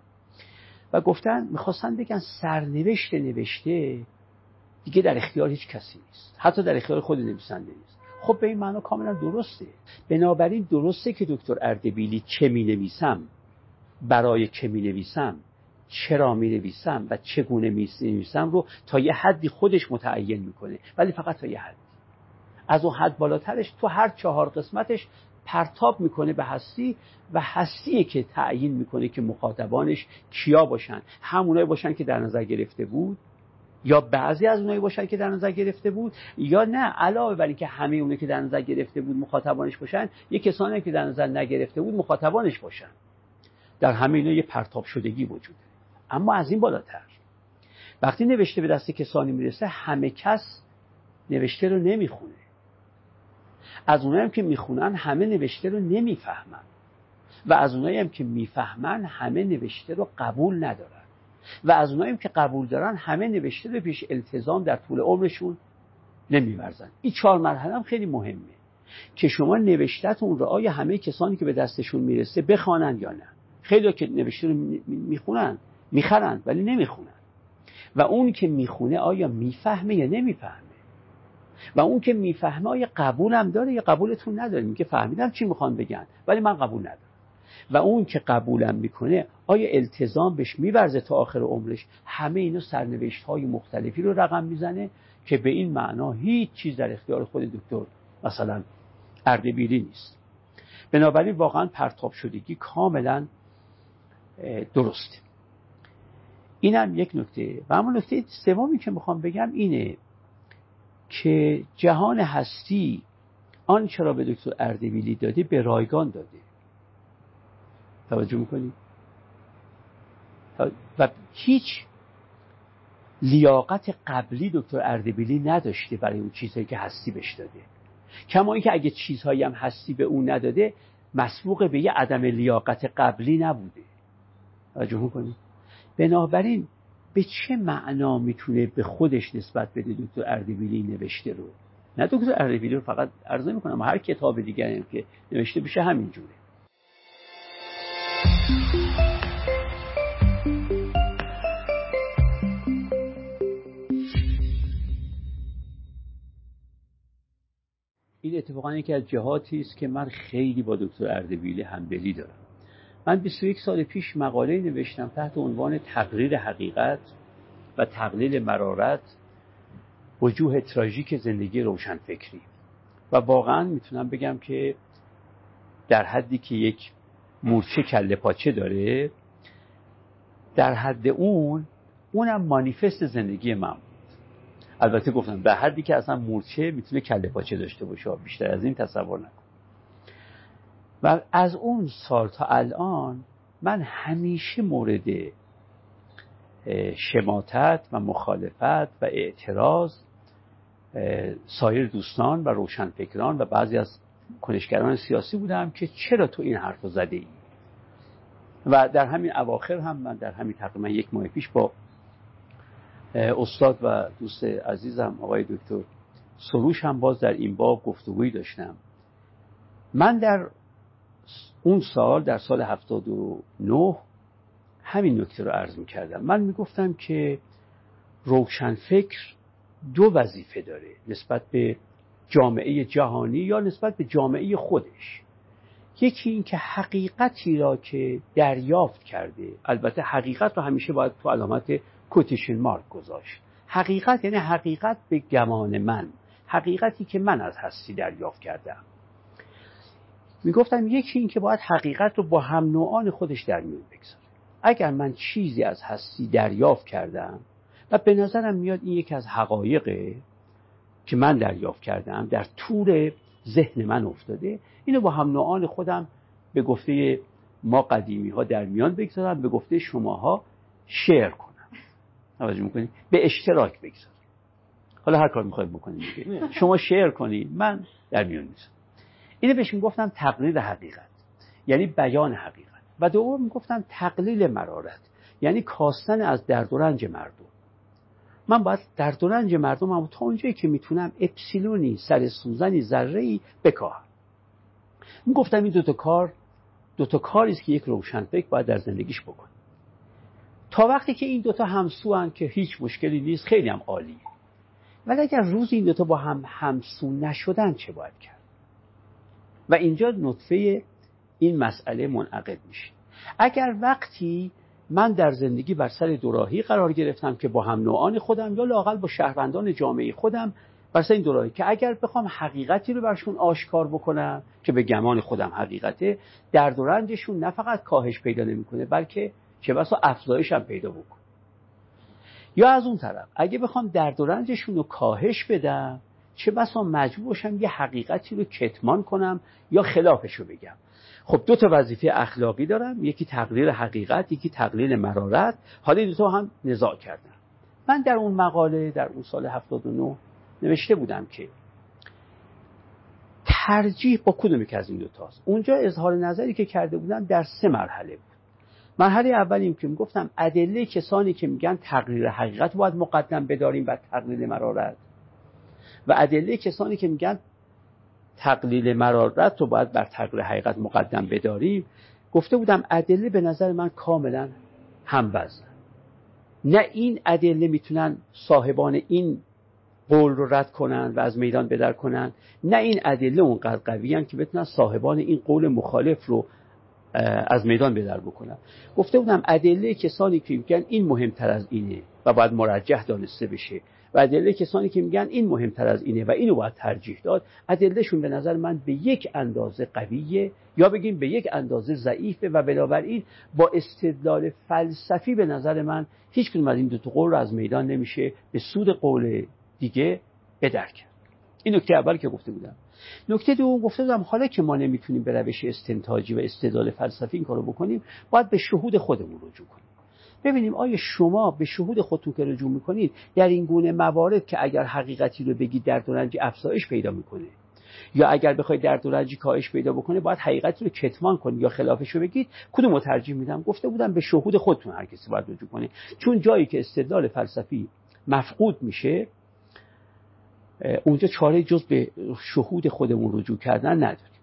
و گفتن می‌خواستن بگن سرنوشت نوشته دیگه در اختیار هیچ کسی نیست. حتی در اختیار خود نویسنده نیست. خب به این معنا کاملا درسته. بنابراین درسته که دکتر اردبیلی چه می نویسم برای چه می نویسم چرا می نویسم و چگونه می نویسم رو تا یه حدی خودش متعین می‌کنه. ولی فقط تا یه حدی. از اون حد بالاترش تو هر چهار قسمتش پرتاب می‌کنه به هستی و هستیه که تعیین می‌کنه که مخاطبانش کیا باشن. همونایی باشن که در نظر گرفته بود. یا بعضی از اونایی باشن که در نظر گرفته بود یا نه علاوه بر اینکه همه اونایی که در نظر گرفته بود مخاطبانش باشن یه کسانی که در نظر نگرفته بود مخاطبانش باشن. در همه اینا یه پرتاب شدگی وجوده اما از این بالاتر وقتی نوشته به دست کسانی می‌رسه همه کس نوشته رو نمی‌خونه. از اونایی هم که می‌خونن همه نوشته رو نمی‌فهمن. و از اونایی هم که می‌فهمن همه نوشته رو قبول ندارن. و از اونایی هم که قبول دارن همه نوشته رو پیش التزام در طول عمرشون نمیورزن. این چهار مرحله هم خیلی مهمه که شما نوشتتون رو آیا همه کسانی که به دستشون می‌رسه بخوانند یا نه. خیلی که نوشته رو می‌خونن می‌خرند ولی نمی‌خونن. و اون که می‌خونه آیا می‌فهمه یا نمی‌فهمه؟ و اون که می‌فهمه آیا قبولم داره یا قبولتون نداره؟ میگه فهمیدم چی می‌خوان بگن ولی من قبول ندارم. و اون که قبولم می‌کنه آیا التزام بهش میورزه تا آخر عمرش؟ همه اینا سرنوشت های مختلفی رو رقم می‌زنه که به این معنا هیچ چیز در اختیار خود دکتر مثلا اردبیلی نیست. بنابراین واقعا پرتاب شدگی کاملا درسته اینم یک نکته. و اما نکته سومی که می‌خوام بگم اینه که جهان هستی آنچه را به دکتر اردبیلی داده به رایگان داده. توجه می‌کنی؟ و هیچ لیاقت قبلی دکتر اردبیلی نداشته برای اون چیزهایی که هستی بهش داده. کما اینکه اگه چیزهایی هم هستی به اون نداده مسبوق به یه عدم لیاقت قبلی نبوده. توجه می‌کنی؟ بنابراین به چه معنا می‌تونه به خودش نسبت بده دکتر اردبیلی نوشته رو؟ نه دکتر اردبیلی رو فقط عرضه می‌کنم هر کتاب دیگری که نوشته بشه همینجوره. این اتفاقا یکی از جهاتی است که من خیلی با دکتر اردبیلی همدلی دارم. من 21 سال پیش مقاله نوشتم تحت عنوان تقریر حقیقت و تقلیل مرارت وجوه تراژیک زندگی روشنفکری. و واقعا می‌تونم بگم که در حدی که یک مورچه کله پاچه داره در حد اون اونم مانیفست زندگی من البته گفتم به حدی که اصلا مورچه می‌تونه کله پاچه داشته باشه بیشتر از این تصور نکن. و از اون سال تا الان من همیشه مورد شماتت و مخالفت و اعتراض سایر دوستان و روشنفکران و بعضی از کنشگران سیاسی بودم که چرا تو این حرف زده ای و در همین اواخر هم من در همین تقریبا یک ماه پیش با استاد و دوست عزیزم آقای دکتر سروش هم باز در این باب گفتگویی داشتم. من در اون سال در سال 79 همین نکته رو عرض می کردم من می گفتم که روشنفکر دو وظیفه داره نسبت به جامعه جهانی یا نسبت به جامعه خودش. یکی این که حقیقتی را که دریافت کرده البته حقیقت رو همیشه باید تو علامت کوتیشن مارک گذاشت. حقیقت یعنی حقیقت به گمان من. حقیقتی که من از هستی دریافت کردم. می‌گفتم یکی این که باید حقیقت رو با هم نوعان خودش در میون بگذاره. اگر من چیزی از هستی دریافت کردم و به نظرم میاد این یکی از حقایقه که من دریافت کردم در طور ذهن من افتاده اینو با هم نوعان خودم به گفته ما قدیمی ها در میان بگذارم به گفته شماها شعر کنم. توجه می‌کنید به اشتراک بگذارم حالا هر کار می‌خواید بکنید شما شعر کنید. من در میان می‌ذارم. اینو بهش می‌گفتم تقلید حقیقت. یعنی بیان حقیقت. و دوم می‌گفتم تقلیل مرارت. یعنی کاستن از درد و رنج مردم. من باید درد و رنج مردم هم تا اونجایی که می‌تونم اپسیلونی سر سوزنی ذره ای بکاهم. می‌گفتم این دوتا کار دوتا کاری است که یک روشنفکر باید در زندگیش بکنه. تا وقتی که این دوتا همسو هم که هیچ مشکلی نیست خیلی هم عالی ولی اگر روز این دوتا با هم همسو نشدن چه باید کرد؟ و اینجا نطفه این مسئله منعقد میشه. اگر وقتی من در زندگی بر سر دوراهی قرار گرفتم که با هم نوعان خودم یا لاقل با شهروندان جامعه خودم بر سر این دوراهی که اگر بخوام حقیقتی رو برشون آشکار بکنم که به گمان خودم حقیقته درد و رنجشون نه فقط کاهش پیدا نمی‌کنه بلکه چه بسا افزایش هم پیدا بکن. یا از اون طرف اگه بخوام درد و رنجشون رو کاهش بدم چه بسا مجبور باشم یه حقیقتی رو کتمان کنم یا خلافش رو بگم. خب دو تا وظیفه اخلاقی دارم یکی تقلیل حقیقت یکی تقلیل مرارت. حالا این دو هم نزاع کردم. من در اون مقاله در اون سال 79 نوشته بودم که ترجیح با کدوم یک از این دوتاست اونجا اظهار نظری که کرده بودم در سه مرحله بود. مرحله اولی که می‌گفتم ادله کسانی که میگن تقریر حقیقت باید مقدم بداریم و تقلیل مرارت. و ادله کسانی که میگن تقلیل مرارت رو باید بر تقریر حقیقت مقدم بداریم. گفته بودم ادله به نظر من کاملا هم بزن نه این ادله می‌تونن صاحبان این قول رو رد کنن و از میدان بدر کنن. نه این ادله اونقدر قوی که بتونن صاحبان این قول مخالف رو از میدان بدر بکنن گفته بودم ادله کسانی که میگن این مهمتر از اینه و باید مرجح دانسته بشه. و ادله کسانی که میگن این مهمتر از اینه و اینو باید ترجیح داد ادلهشون به نظر من به یک اندازه قویه یا بگیم به یک اندازه ضعیفه و بنابراین با استدلال فلسفی به نظر من هیچ کدوم از این دو قول رو از میدان نمیشه به سود قول دیگه بدر کرد این نکته اول که گفته بودم. نکته دوم گفته بودم حالا که ما نمی‌تونیم به روش استنتاجی و استدلال فلسفی این کارو بکنیم باید به شهود خودمون رجوع کنیم. ببینیم آیا شما به شهود خودتون که رجوع می‌کنید در این گونه موارد که اگر حقیقتی رو بگید در دورنجی افزایش پیدا می‌کنه یا اگر بخواید در دورنجی کاهش پیدا بکنه باید حقیقتی رو کتمان کنید یا خلافش رو بگید. کدوم رو ترجیح میدم؟ گفته بودم به شهود خودتون هر کسی باید رجوع کنه. چون جایی که استدلال فلسفی مفقود میشه اونجا چاره جز به شهود خودمون رجوع کردن نداریم.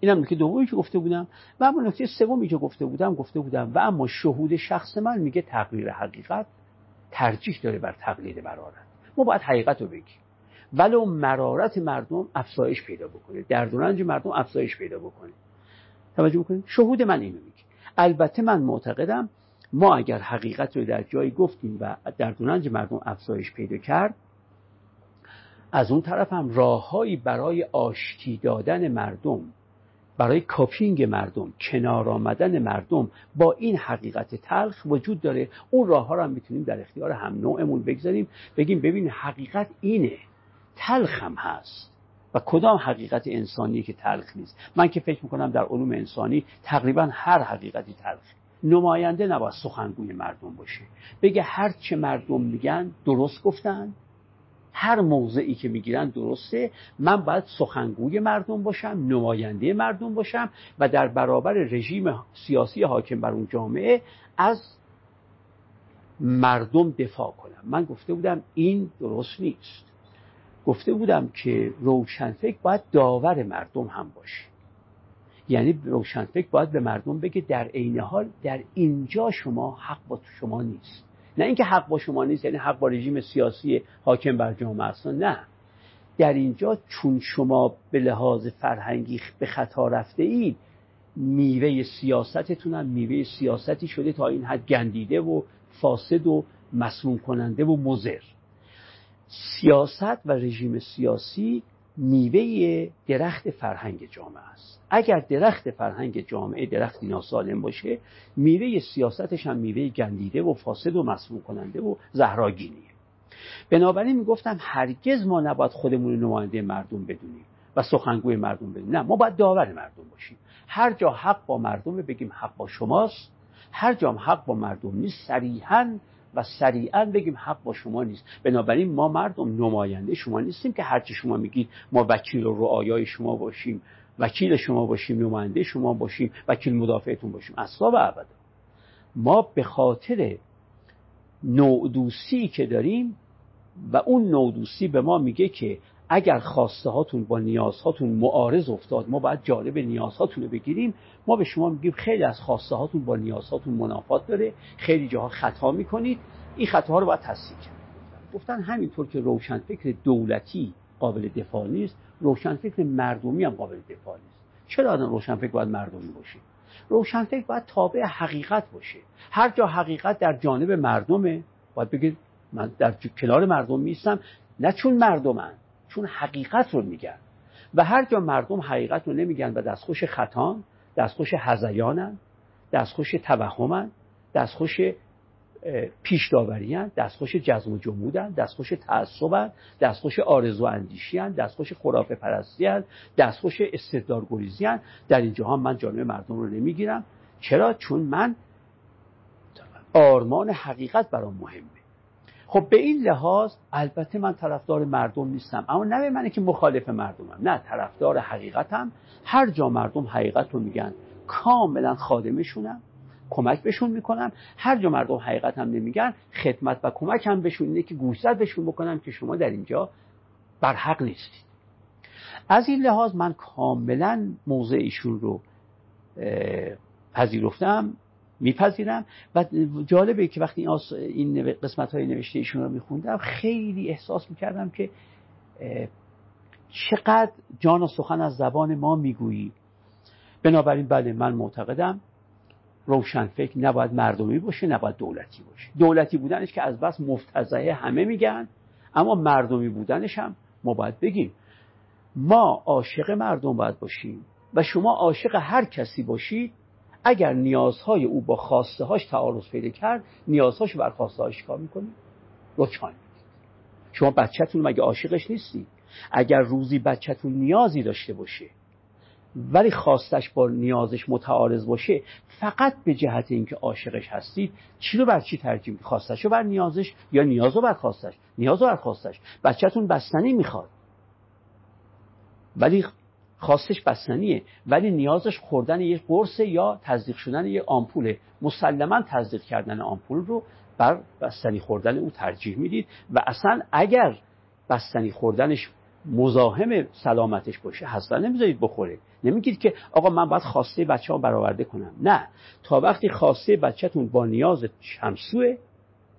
اینم نکته دومی که گفته بودم و اما نکته سومی که گفته بودم گفته بودم و اما شهود شخص من میگه تقریر حقیقت ترجیح داره بر تقلید مرارت. ما باید حقیقت رو بگیم. ولو مرارت مردم افزایش پیدا بکنه. در رنج مردم افزایش پیدا بکنه. توجه بکنید. شهود من اینو میگه. البته من معتقدم ما اگر حقیقت رو در جایی گفتیم و در دوننج مردم افزایش پیدا کرد از اون طرف هم راههایی برای آشتی دادن مردم برای کاپینگ مردم کنار آمدن مردم با این حقیقت تلخ وجود داره. اون راه ها رو هم می‌تونیم در اختیار هم نوعمون بگذاریم. بگیم ببین حقیقت اینه تلخ هم هست. و کدام حقیقت انسانی که تلخ نیست؟ من که فکر می‌کنم در علوم انسانی تقریبا هر حقیقتی تلخ. نماینده نباید سخنگوی مردم باشه. بگه هر چه مردم میگن درست گفتن هر موضعی که می‌گیرن درسته. من باید سخنگوی مردم باشم نماینده مردم باشم و در برابر رژیم سیاسی حاکم بر اون جامعه از مردم دفاع کنم. من گفته بودم این درست نیست. گفته بودم که روشنفکر باید داور مردم هم باشه. یعنی روشنفکر باید به مردم بگه در عین حال در اینجا شما حق با شما نیست. نه اینکه حق با شما نیست یعنی حق با رژیم سیاسی حاکم بر جامعه است. نه. در اینجا چون شما به لحاظ فرهنگی به خطا رفته اید میوه سیاستتون هم میوه سیاستی شده تا این حد گندیده و فاسد و مسموم کننده و مزر سیاست و رژیم سیاسی میوه درخت فرهنگ جامعه است. اگر درخت فرهنگ جامعه درختی ناسالم باشه میوه سیاستش هم میوه گندیده و فاسد و مسموم کننده و زهراگینیه. بنابراین می‌گفتم هرگز ما نباید خودمون نماینده مردم بدونیم و سخنگوی مردم بدونیم. نه ما باید داور مردم باشیم. هر جا حق با مردم بگیم حق با شماست. هر جا حق با مردم نیست صریحا و سریعا بگیم حق با شما نیست. بنابراین ما مردم نماینده شما نیستیم که هرچی شما میگید ما وکیل و رعایای شما باشیم وکیل شما باشیم نماینده شما باشیم وکیل مدافعتون باشیم. اصلا و ابدا. ما به خاطر نودوسی که داریم و اون نودوسی به ما میگه که اگر خواسته هاتون با نیازهاتون معارض افتاد ما باید جالب نیازهاتون رو بگیریم. ما به شما میگیم خیلی از خواسته هاتون با نیازهاتون منافات داره. خیلی جاها خطا می‌کنید. این خطاها رو باید تصحیح کرد. گفتن همینطور که روشنفکر دولتی قابل دفاع نیست روشنفکر مردمی هم قابل دفاع نیست. چرا آدم روشنفکر باید مردمی باشه؟ روشنفکر باید تابع حقیقت باشه. هر جا حقیقت در جانب مردمه باید بگید من در کنار مردم میستم نه چون مردمن چون حقیقت رو میگن. و هر جا مردم حقیقت رو نمیگن و دستخوش خطان دستخوش هزیانن دستخوش توهمن دستخوش پیش داوریان دستخوش جزم و جمودن دستخوش تعصبن دستخوش آرزو اندیشیان دستخوش خرافه پرستیان دستخوش استدلال گریزیان در اینجا ها من جانب مردم رو نمی‌گیرم. چرا؟ چون من آرمان حقیقت برام مهمه خب به این لحاظ البته من طرفدار مردم نیستم اما نه به منه که مخالف مردمم نه طرفدار حقیقتم. هر جا مردم حقیقت رو میگن کاملا خادمشونم کمک بهشون می‌کنم. هر جا مردم حقیقت هم نمیگن خدمت و کمک هم بهشون اینه که گوشزد بهشون بکنم که شما در اینجا بر حق نیستید. از این لحاظ من کاملا موضع ایشون رو پذیرفتم. میپذیرم. و جالبه که وقتی این قسمت های نوشته ایشون رو میخوندم خیلی احساس می‌کردم که چقدر جان و سخن از زبان ما می‌گویی. بنابراین بله من معتقدم روشن فکر نباید مردمی باشه نباید دولتی باشه. دولتی بودنش که از بس مفتزعه همه میگن اما مردمی بودنش هم ما باید بگیم. ما عاشق مردم باید باشیم و شما عاشق هر کسی باشید. اگر نیازهای او با خواسته هاش تعارض پیدا کرد نیازهاش بر خواسته هاش کار می‌کنید رکان. شما بچهتون مگه عاشقش نیستی؟ اگر روزی بچهتون نیازی داشته باشه ولی خواستش با نیازش متعارض باشه فقط به جهت اینکه عاشقش هستید چی رو بر چی ترجیح خواستش رو بر نیازش یا نیاز رو بر خواستش نیاز رو بر خواستش بچهتون بستنی می‌خواد. ولی خواستش بستنیه ولی نیازش خوردن یک قرص یا تزدیق شدن یک آمپوله. مسلما تزدیق کردن آمپول رو بر بستنی خوردن او ترجیح می‌دید و اصلا اگر بستنی خوردنش مزاحم سلامتش باشه حسنا نمی‌ذارید بخوره. نمیگید که آقا من باید خواسته بچه ها برآورده کنم. نه. تا وقتی خواسته بچهتون با نیاز شمسوه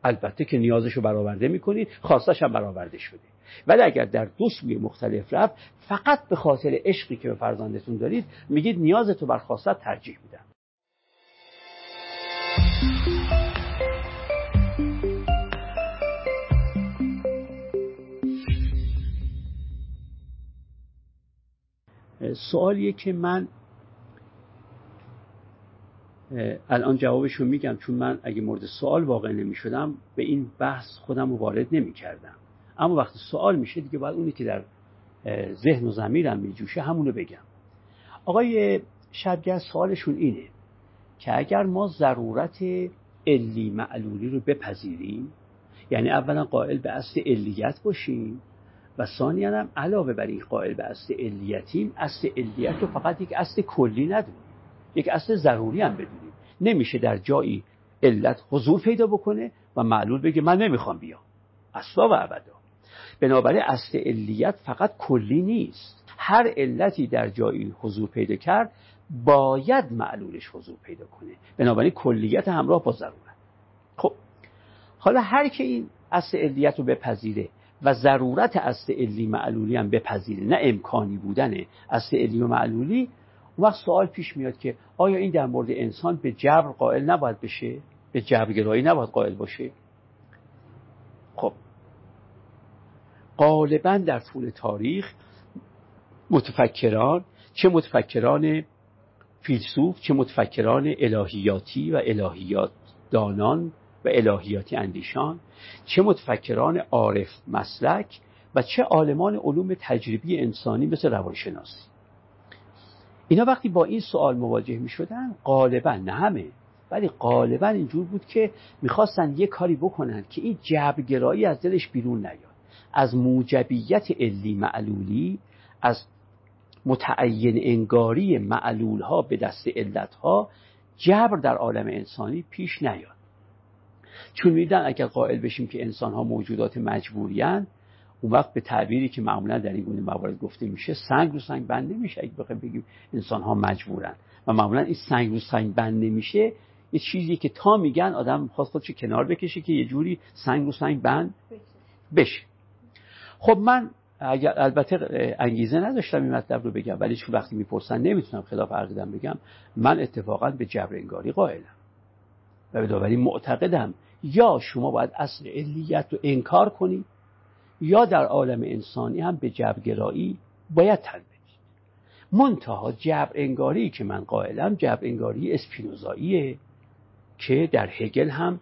البته که نیازش رو برآورده می‌کنید خواستش هم برآورده شده. ولی اگر در دو سوی مختلف رفت فقط به خاطر عشقی که به فرزندتون دارید میگید نیازتو بر خواست ترجیح میدم. سوالیه که من الان جوابش رو میگم چون من اگه مورد سوال واقع نمی شدم به این بحث خودم رو وارد نمی کردم اما وقتی سوال میشه دیگه باید اونی که در ذهن و زمیرم میجوشه همونو بگم. آقای شبگر سوالشون اینه که اگر ما ضرورت علی معلولی رو بپذیریم یعنی اولا قائل به اصل علیت باشیم و ثانیا هم علاوه بر این قائل به اصل علیتیم اصل علیت رو فقط یک اصل کلی ندونیم. یک اصل ضروری هم بدونیم. نمیشه در جایی علت حضور پیدا بکنه و معلول بگه من نمی‌خوام بیام. اصلا و ابدا. بنابراین اصل علیت فقط کلی نیست. هر علتی در جایی حضور پیدا کرد باید معلولش حضور پیدا کنه. بنابراین کلیت همراه با ضرورت خب حالا هر که این اصل علیت رو بپذیره و ضرورت اصل علی معلولی هم بپذیره نه امکانی بودن اصل علی و معلولی اون وقت سوال پیش میاد که آیا این در مورد انسان به جبر قائل نباید بشه؟ به جبرگرایی نباید قائل باشه خب غالبا در طول تاریخ متفکران چه متفکران فیلسوف چه متفکران الهیاتی و الهیات دانان و الهیاتی اندیشان چه متفکران عارف مسلک و چه عالمان علوم تجربی انسانی مثل روانشناسی. اینا وقتی با این سوال مواجه می شدن غالبا نه همه ولی غالبا اینجور بود که می‌خواستن یه کاری بکنن که این جبرگرایی از دلش بیرون نیاد. از موجبیت علی معلولی از متعین انگاری معلول ها به دست علت ها جبر در عالم انسانی پیش نیاد. چون میدن اگر قائل بشیم که انسان ها موجودات مجبوریان اون وقت به تعبیری که معمولا در این گونه موارد گفته میشه سنگ رو سنگ بند نمیشه اگه بخوایم بگیم انسان ها مجبورن. و معمولا این سنگ رو سنگ بند نمیشه یه چیزی که تا میگن آدم خواست خودش کنار بکشه که یه جوری سنگ رو سنگ بند بشه. خب من اگر البته انگیزه نداشتم این مطلب رو بگم ولی چون وقتی می‌پرسن نمی‌تونم خلاف عقیدم بگم من اتفاقا به جبر انگاری قائلم. و به معتقدم یا شما باید اصل علیت رو انکار کنید یا در عالم انسانی هم به جبرگرایی باید تن بدید منتها جبر انگاری که من قائلم جبر انگاری اسپینوزاییه که در هگل هم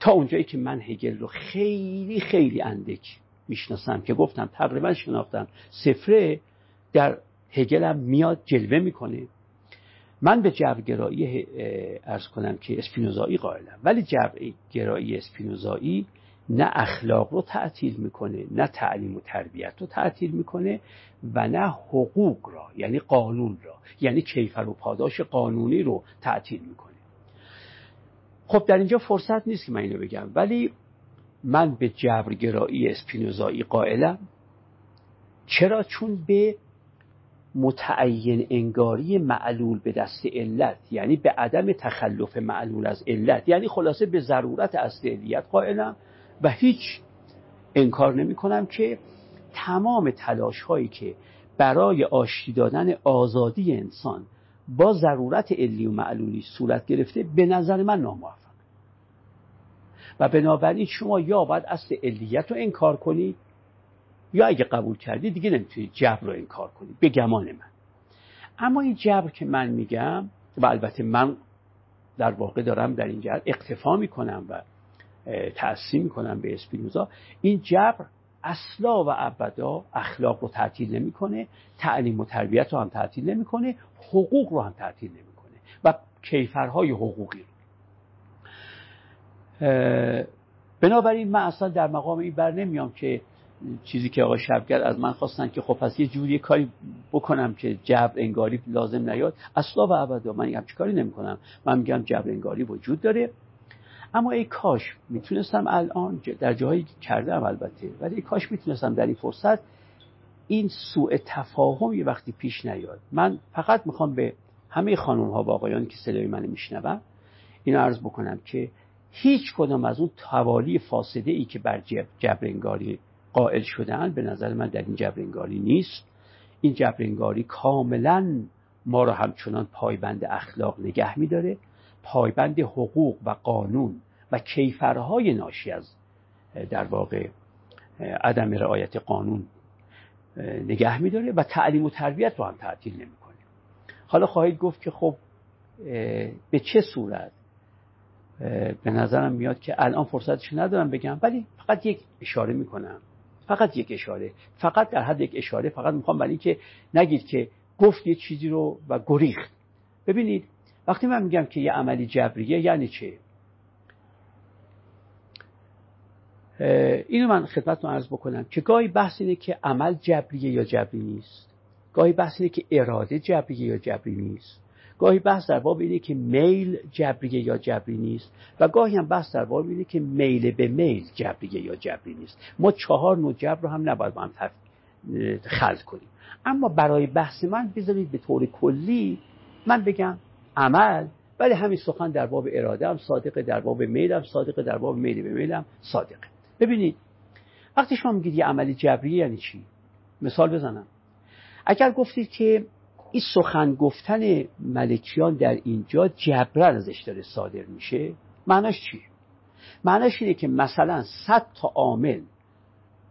تا اونجایی که من هگل رو خیلی خیلی اندک می‌شناسم که گفتم تقریبا شناختم. سفره در هگل میاد جلوه می‌کنه. من به جبرگرایی ارز کنم که اسپینوزایی قائلم. ولی جبرگرایی اسپینوزایی نه اخلاق رو تعطیل می‌کنه نه تعلیم و تربیت رو تعطیل می‌کنه و نه حقوق را یعنی قانون را یعنی کیفر و پاداش قانونی رو تعطیل می‌کنه. خب در اینجا فرصت نیست که من اینو بگم. ولی من به جبرگرایی اسپینوزایی قائلم. چرا؟ چون به متعین انگاری معلول به دست علت یعنی به عدم تخلف معلول از علت یعنی خلاصه به ضرورت اصل قائلم و هیچ انکار نمی کنم که تمام تلاش هایی که برای آشتی دادن آزادی انسان با ضرورت علی و معلولی صورت گرفته به نظر من ناموفق. و بنابراین شما یا باید اصل علیت رو انکار کنید یا اگه قبول کردی دیگه نمی‌تونید جبر رو انکار کنید به گمان من. اما این جبر که من میگم و البته من در واقع دارم در این جهت اقتفا می‌کنم و تأثیر می‌کنم به اسپینوزا این جبر اصلا و ابدا اخلاق رو تعطیل نمی‌کنه تعلیم و تربیت رو هم تعطیل نمی‌کنه حقوق رو هم تعطیل نمی‌کنه. و کیفرهای حقوقی رو. بنابراین من اصلا در مقام این بر نمیام که چیزی که آقای شبگر از من خواستن که خب پس یه جوری کاری بکنم که جبر انگاری لازم نیاد. اصلا و ابدا من همچی کاری نمی‌کنم. من میگم جبر انگاری وجود داره. اما ای کاش می‌تونستم الان در جاهایی کردم البته ولی ای کاش می‌تونستم در این فرصت این سوء تفاهم یه وقتی پیش نیاد. من فقط می‌خوام به همه خانم ها و آقایانی که صدای من میشنوم این عرض بکنم که هیچ کدام از اون توالی فاسده ای که بر جبرنگاری قائل شدن به نظر من در این جبرنگاری نیست. این جبرنگاری کاملا ما را همچنان پایبند اخلاق نگه میداره. پایبند حقوق و قانون و کیفرهای ناشی از در واقع عدم رعایت قانون نگه میداره و تعلیم و تربیت رو هم تعطیل نمی‌کنه. حالا خواهید گفت که خب به چه صورت به نظرم میاد که الان فرصتش ندارم بگم ولی فقط یک اشاره می‌کنم. فقط یک اشاره. فقط در حد یک اشاره فقط می‌خوام برای اینکه نگید که گفت یه چیزی رو و گریخت. ببینید وقتی من میگم که یه عملی جبریه یعنی چه؟ اینو من خدمتتون عرض بکنم که گاهی بحث اینه که عمل جبریه یا جبری نیست. گاهی بحث اینه که اراده جبریه یا جبری نیست. گاهی بحث در باب اینه که میل جبریه یا جبری نیست و گاهی هم بحث در باب اینه که میل به میل جبریه یا جبری نیست. ما چهار نوع جبر رو هم نباید با هم خلط کنیم. اما برای بحث من بذارید به طور کلی من بگم عمل ولی همین سخن در باب اراده هم صادقه در باب میل هم صادقه در باب میل به میل هم صادقه ببینید وقتی شما میگید یه عملی جبری یعنی چی؟ مثال بزنم. اگر گفتید که این سخن گفتن ملکیان در اینجا جبران ازش داره صادر میشه معناش چیه؟ معناش اینه که مثلا صد تا عامل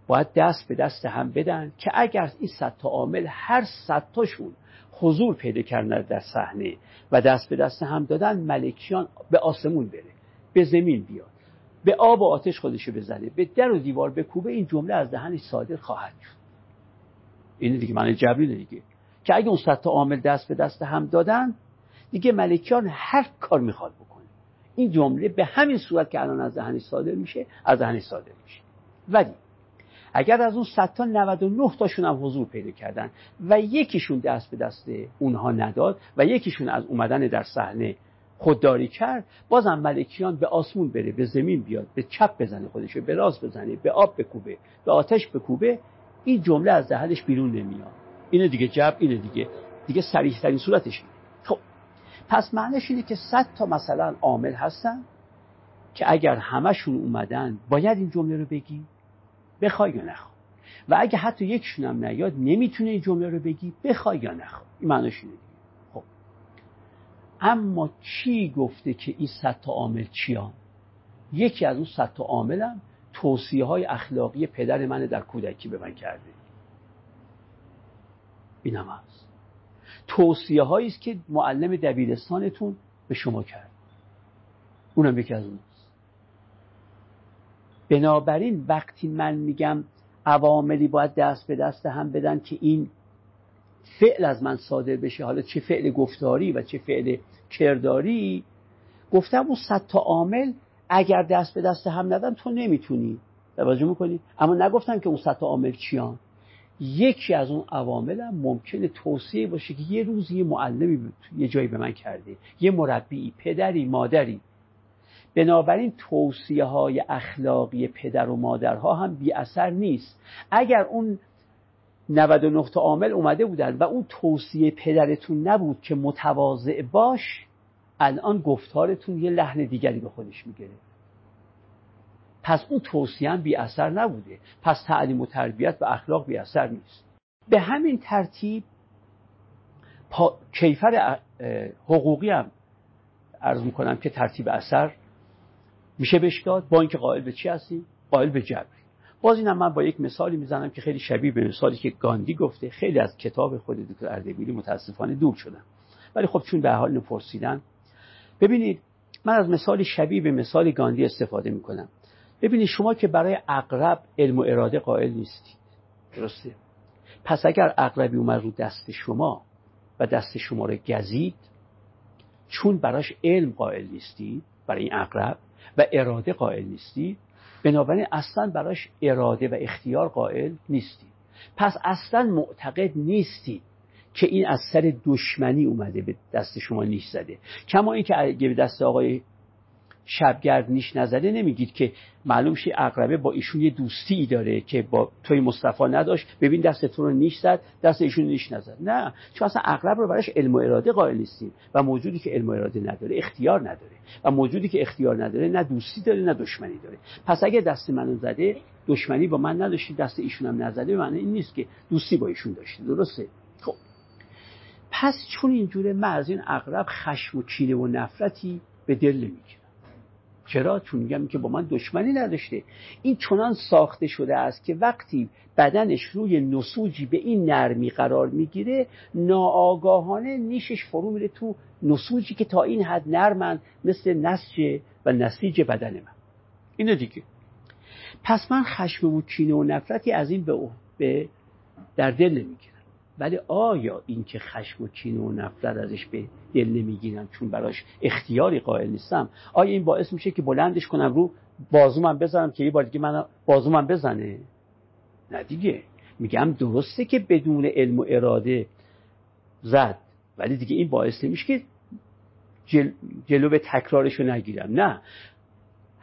باید دست به دست هم بدن که اگر این صد تا عامل هر صد تاشون حضور پیدا کردن در صحنه و دست به دست هم دادن ملکیان به آسمون بره به زمین بیاد به آب و آتش خودشو بزنه به در و دیوار بکوبه این جمله از دهنش صادر خواهد شد. این دیگه معنی جبرینه دیگه. که اگه اون صد عامل دست به دست هم دادن دیگه ملکیان هر کار می‌خواد بکنه. این جمله به همین صورت که الان از دهنش صادر میشه از دهنش صادر میشه. ولی اگر از اون صد تا 99 تاشون هم حضور پیدا کردن و یکیشون دست به دست اونها نداد و یکیشون از اومدن در صحنه خودداری کرد بازم ملکیان به آسمون بره به زمین بیاد به چپ بزنه خودشو به راست بزنه به آب بکوبه به آتش بکوبه. این جمله از دهنش بیرون نمیاد. اینه دیگه جب اینه دیگه. دیگه سریح ترین صورتش خب پس معنیش اینه که صد تا مثلا عامل هستن که اگر همشون اومدن باید این جمله رو بگی؟ بخوای یا نخوای. و اگه حتی یکشون هم نیاد نمی‌تونه این جمله رو بگی؟ بخوای یا نخوای. این معنیش اینه خب. اما چی گفته که این صد تا عامل چیان یکی از اون صد تا عاملم توصیه های اخلاقی پدر من در کودکی به من کرده. این هم هست. توصیه هایی است که معلم دبیرستانتون به شما کرد. اونم یکی از اونست بنابراین وقتی من میگم عواملی باید دست به دست هم بدن که این فعل از من صادر بشه حالا چه فعل گفتاری و چه فعل کرداری گفتم اون صد تا عامل اگر دست به دست هم ندن تو نمی‌تونی. توجه می‌کنی؟ اما نگفتن که اون سطح عامل چیان؟ یکی از اون عوامل هم ممکنه توصیه باشه که یه روز یه معلمی یه جایی به من کرده. یه مربی پدری مادری. بنابراین توصیه های اخلاقی پدر و مادرها هم بی اثر نیست. اگر اون 99 تا عامل اومده بودن و اون توصیه پدرتون نبود که متواضع باش الان گفتارتون یه لحن دیگری به خودش می‌گیره. پس اون توصیه بی اثر نبوده. پس تعلیم و تربیت و اخلاق بی اثر نیست. به همین ترتیب پا... کیفر حقوقی هم عرض می‌کنم که ترتیب اثر میشه بهش داد با اینکه قائل به چی هستیم؟ قائل به جبری باز اینم من با یک مثالی می‌زنم که خیلی شبیه به مثالی که گاندی گفته. خیلی از کتاب خود دکتر اردبیلی متاسفانه دور شدم ولی خب چون به حال پرسیدن. ببینید من از مثال شبیه به مثال گاندی استفاده می‌کنم. ببینید شما که برای اقرب علم و اراده قائل نیستید. درسته. پس اگر اقربی اومد رو دست شما و دست شما رو گزید چون براش علم قائل نیستی برای این اقرب و اراده قائل نیستی بنابراین اصلا براش اراده و اختیار قائل نیستی پس اصلا معتقد نیستی که این از سر دشمنی اومده به دست شما نیش زده. کما اینکه اگه به دست آقای شبگرد نیش نزده نمیگید که معلوم شه اقربه با ایشون یه دوستی داره که با توی مصطفی نداشت. ببین دست تو رو نیش زد دست ایشون نیش نزد. نه چون اصلا اقرب رو براش علم و اراده قائل نیستیم و موجودی که علم و اراده نداره اختیار نداره و موجودی که اختیار نداره نه دوستی داره نه دشمنی داره. پس اگه دست منو زده دشمنی با من نداشتی دست ایشون هم نزده معنی این نیست که دوستی با ایشون داشتی درسته؟ خب. پس چون اینجوره من از این اقرب خشم و کینه و نفرتی به دل نمی‌گیرم چرا؟ چون میگم که با من دشمنی نداشته. این چنان ساخته شده است که وقتی بدنش روی نسوجی به این نرمی قرار می‌گیره ناآگاهانه نیشش فرو میره تو نسوجی که تا این حد نرمن مثل نسج و نسیج بدن من. اینو دیگه. پس من خشم و کینه و نفرتی از این به در دل نمی‌گیرم. ولی آیا این که خشم و کینه و نفرت ازش به دل نمی‌گیرم چون براش اختیاری قائل نیستم؟ آیا این باعث میشه که بلندش کنم رو بازومم بزنم که یه بار دیگه من بازومم بزنه؟ نه دیگه. میگم درسته که بدون علم و اراده زد ولی دیگه این باعث نمیشه که جل... جلو به تکرارشو نگیرم. نه.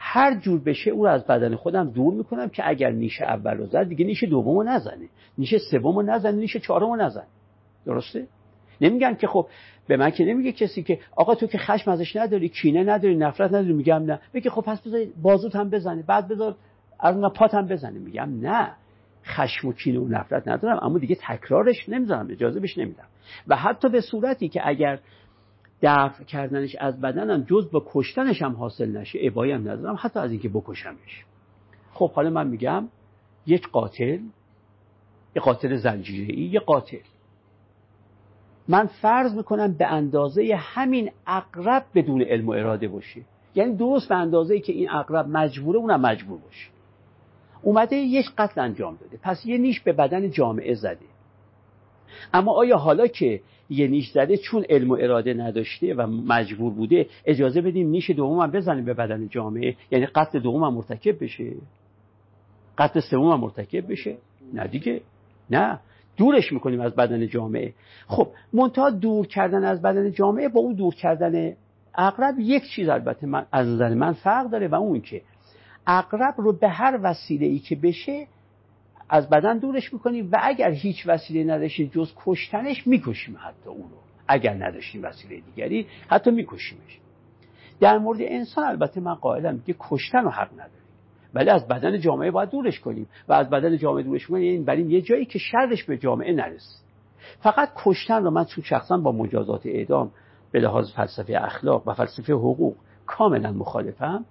هر جور بشه او رو از بدن خودم دور می‌کنم که اگر نیش اول رو زد دیگه نیش دوم رو نزنه. نیش سوم رو نزنه نیش چهارم رو نزنه. درسته؟ نمیگن که خب به من که نمیگه کسی که آقا تو که خشم ازش نداری کینه نداری نفرت نداری. میگم نه. میگه خب پس بذار بازوت هم بزنه. بعد بذار از اون پات هم بزنه. میگم نه. خشم و کینه و نفرت ندارم اما دیگه تکرارش نمی‌ذارم اجازه بهش نمیدم. و حتی به صورتی که اگر دفع کردنش از بدنم جز با کشتنش هم حاصل نشه. ابایی هم ندارم حتی از اینکه بکشمش. خب حالا من میگم یک قاتل یک قاتل زنجیره ای یک قاتل. من فرض می‌کنم به اندازه همین اقرب بدون علم و اراده باشه. یعنی درست به اندازه که این اقرب مجبوره اونم مجبور باشه. اومده یک قتل انجام داده. پس یه نیش به بدن جامعه زده. اما آیا حالا که یه نیش زده چون علم و اراده نداشته و مجبور بوده اجازه بدیم نیش دوم هم بزنیم به بدن جامعه. یعنی قتل دوم هم مرتکب بشه. قتل سوم هم مرتکب بشه. نه دیگه. نه. دورش می‌کنیم از بدن جامعه. خب منتها دور کردن از بدن جامعه با اون دور کردن اقرب یک چیز البته من از نظر من فرق داره و اون که اقرب رو به هر وسیله ای که بشه از بدن دورش می‌کنیم و اگر هیچ وسیله نداشتیم جز کشتنش می‌کشیم حتی اون رو. اگر نداشتیم وسیله دیگری حتی میکشیمش. در مورد انسان البته من قائلم که کشتن رو حق نداریم. ولی از بدن جامعه باید دورش کنیم و از بدن جامعه دورش کنیم. یعنی بریم یه جایی که شرش به جامعه نرسه. فقط کشتن رو من تو شخصا با مجازات اعدام به لحاظ فلسفه اخلاق و فلسفه حقوق کاملا مخالفم.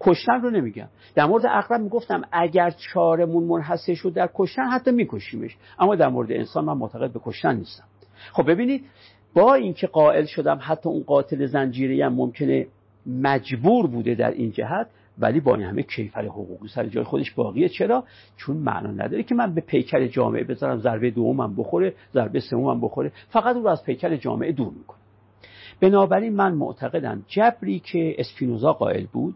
کشتن رو نمیگم. در مورد اقرب می‌گفتم اگر چارمون منحصر شد در کشتن حتی میکشیمش. اما در مورد انسان من معتقد به کشتن نیستم. خب ببینید با اینکه قائل شدم حتی اون قاتل زنجیری هم ممکنه مجبور بوده در این جهت ولی با این همه کیفر حقوقی سر جای خودش باقیه. چرا؟ چون معنا نداره که من به پیکر جامعه بذارم ضربه دومم بخوره ضربه سومم بخوره. فقط او رو از پیکر جامعه دور می‌کنه بنابراین من معتقدم جبری که اسپینوزا قائل بود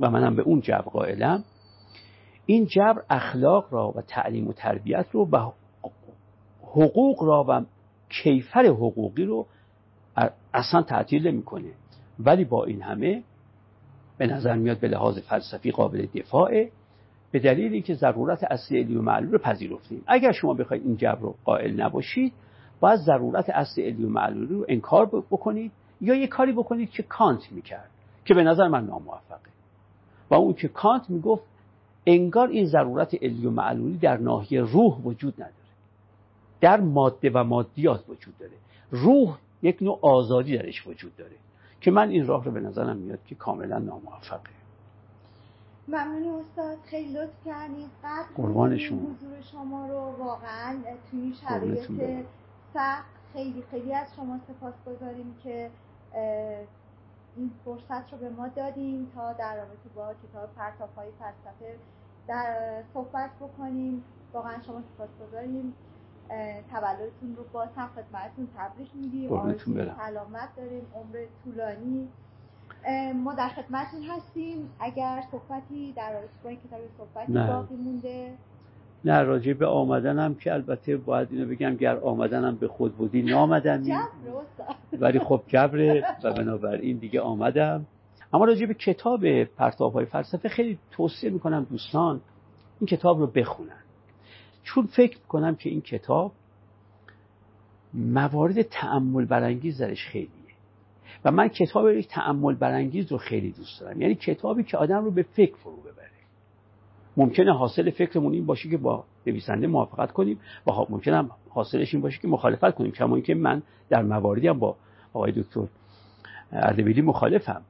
و منم به اون جبر قائلم این جبر اخلاق را و تعلیم و تربیت رو و حقوق را و کیفر حقوقی رو اصلا تعطیل نمی‌کنه. ولی با این همه به نظر میاد به لحاظ فلسفی قابل دفاعه به دلیل اینکه ضرورت اصلی علی و معلول رو پذیرفتیم. اگر شما بخواید این جبر رو قائل نباشید باید ضرورت اصلی علی و رو انکار بکنید یا یه کاری بکنید که کانت می‌کرد که به نظر من ناموفقه. و اون که کانت می‌گفت انگار این ضرورت علی و معلولی در ناحیه روح وجود نداره. در ماده و مادیات وجود داره. روح یک نوع آزادی درش وجود داره که من این راه رو به نظرم میاد که کاملا ناموفقه. ممنون استاد. خیلی لطف کردید. قربان شما حضور شما رو واقعا توی این شرایط سخت خیلی خیلی از شما سپاس گذاریم که این فرصت رو به ما دادیم تا در رابطه با کتاب پرتاب های فلسفه در صحبت بکنیم. واقعا شما سپاس گذاریم. تولدتون رو با هم خدمتتون تبریک میگیم. آرزوی سلامت داریم. عمر طولانی. ما در خدمتتون هستیم. اگر صحبتی در رابطه کتاب صحبتی باقی مونده نه راجع به آمدنم که البته باید اینو بگم گر آمدنم به خود بودی نامدمی. ولی خب جبره و بنابراین دیگه آمدم. اما راجع به کتاب پرتاب های فلسفه خیلی توصیه می‌کنم دوستان این کتاب رو بخونن. چون فکر می‌کنم که این کتاب موارد تعمل برانگیز درش خیلیه. و من کتاب تعمل برانگیز رو خیلی دوست دارم. یعنی کتابی که آدم رو به فکر فرو ببره. ممکنه حاصل فکرمون این باشه که با نویسنده موافقت کنیم و ممکنه هم حاصلش این باشه که مخالفت کنیم کما اینکه من در مواردی هم با آقای دکتر اردبیلی مخالفم.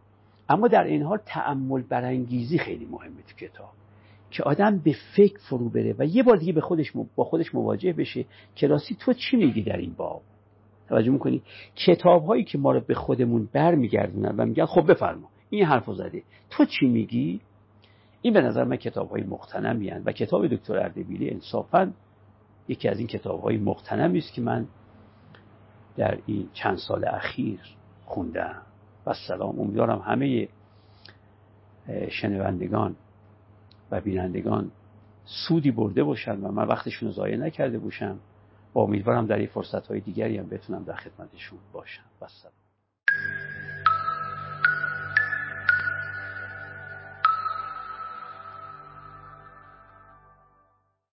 اما در این حال تعمل برانگیزی خیلی مهمه تو کتاب. که آدم به فکر فرو بره و یه بار دیگه به خودش با خودش مواجه بشه که راستی تو چی میگی در این باب؟ توجه می‌کنی؟ کتاب هایی که ما رو به خودمون برمیگردونن و میگن خب بفرما این حرفو زده. تو چی میگی؟ این به نظر من کتاب های و کتاب دکتر اردبیلی انصافا یکی از این کتاب های مختنمی است که من در این چند سال اخیر خوندم و سلام امیدوارم همه شنوندگان و بینندگان سودی برده باشن و من وقتشون رو ضایع نکرده باشم. و امیدوارم در این فرصت های دیگری هم بتونم در خدمتشون باشم. و سلام.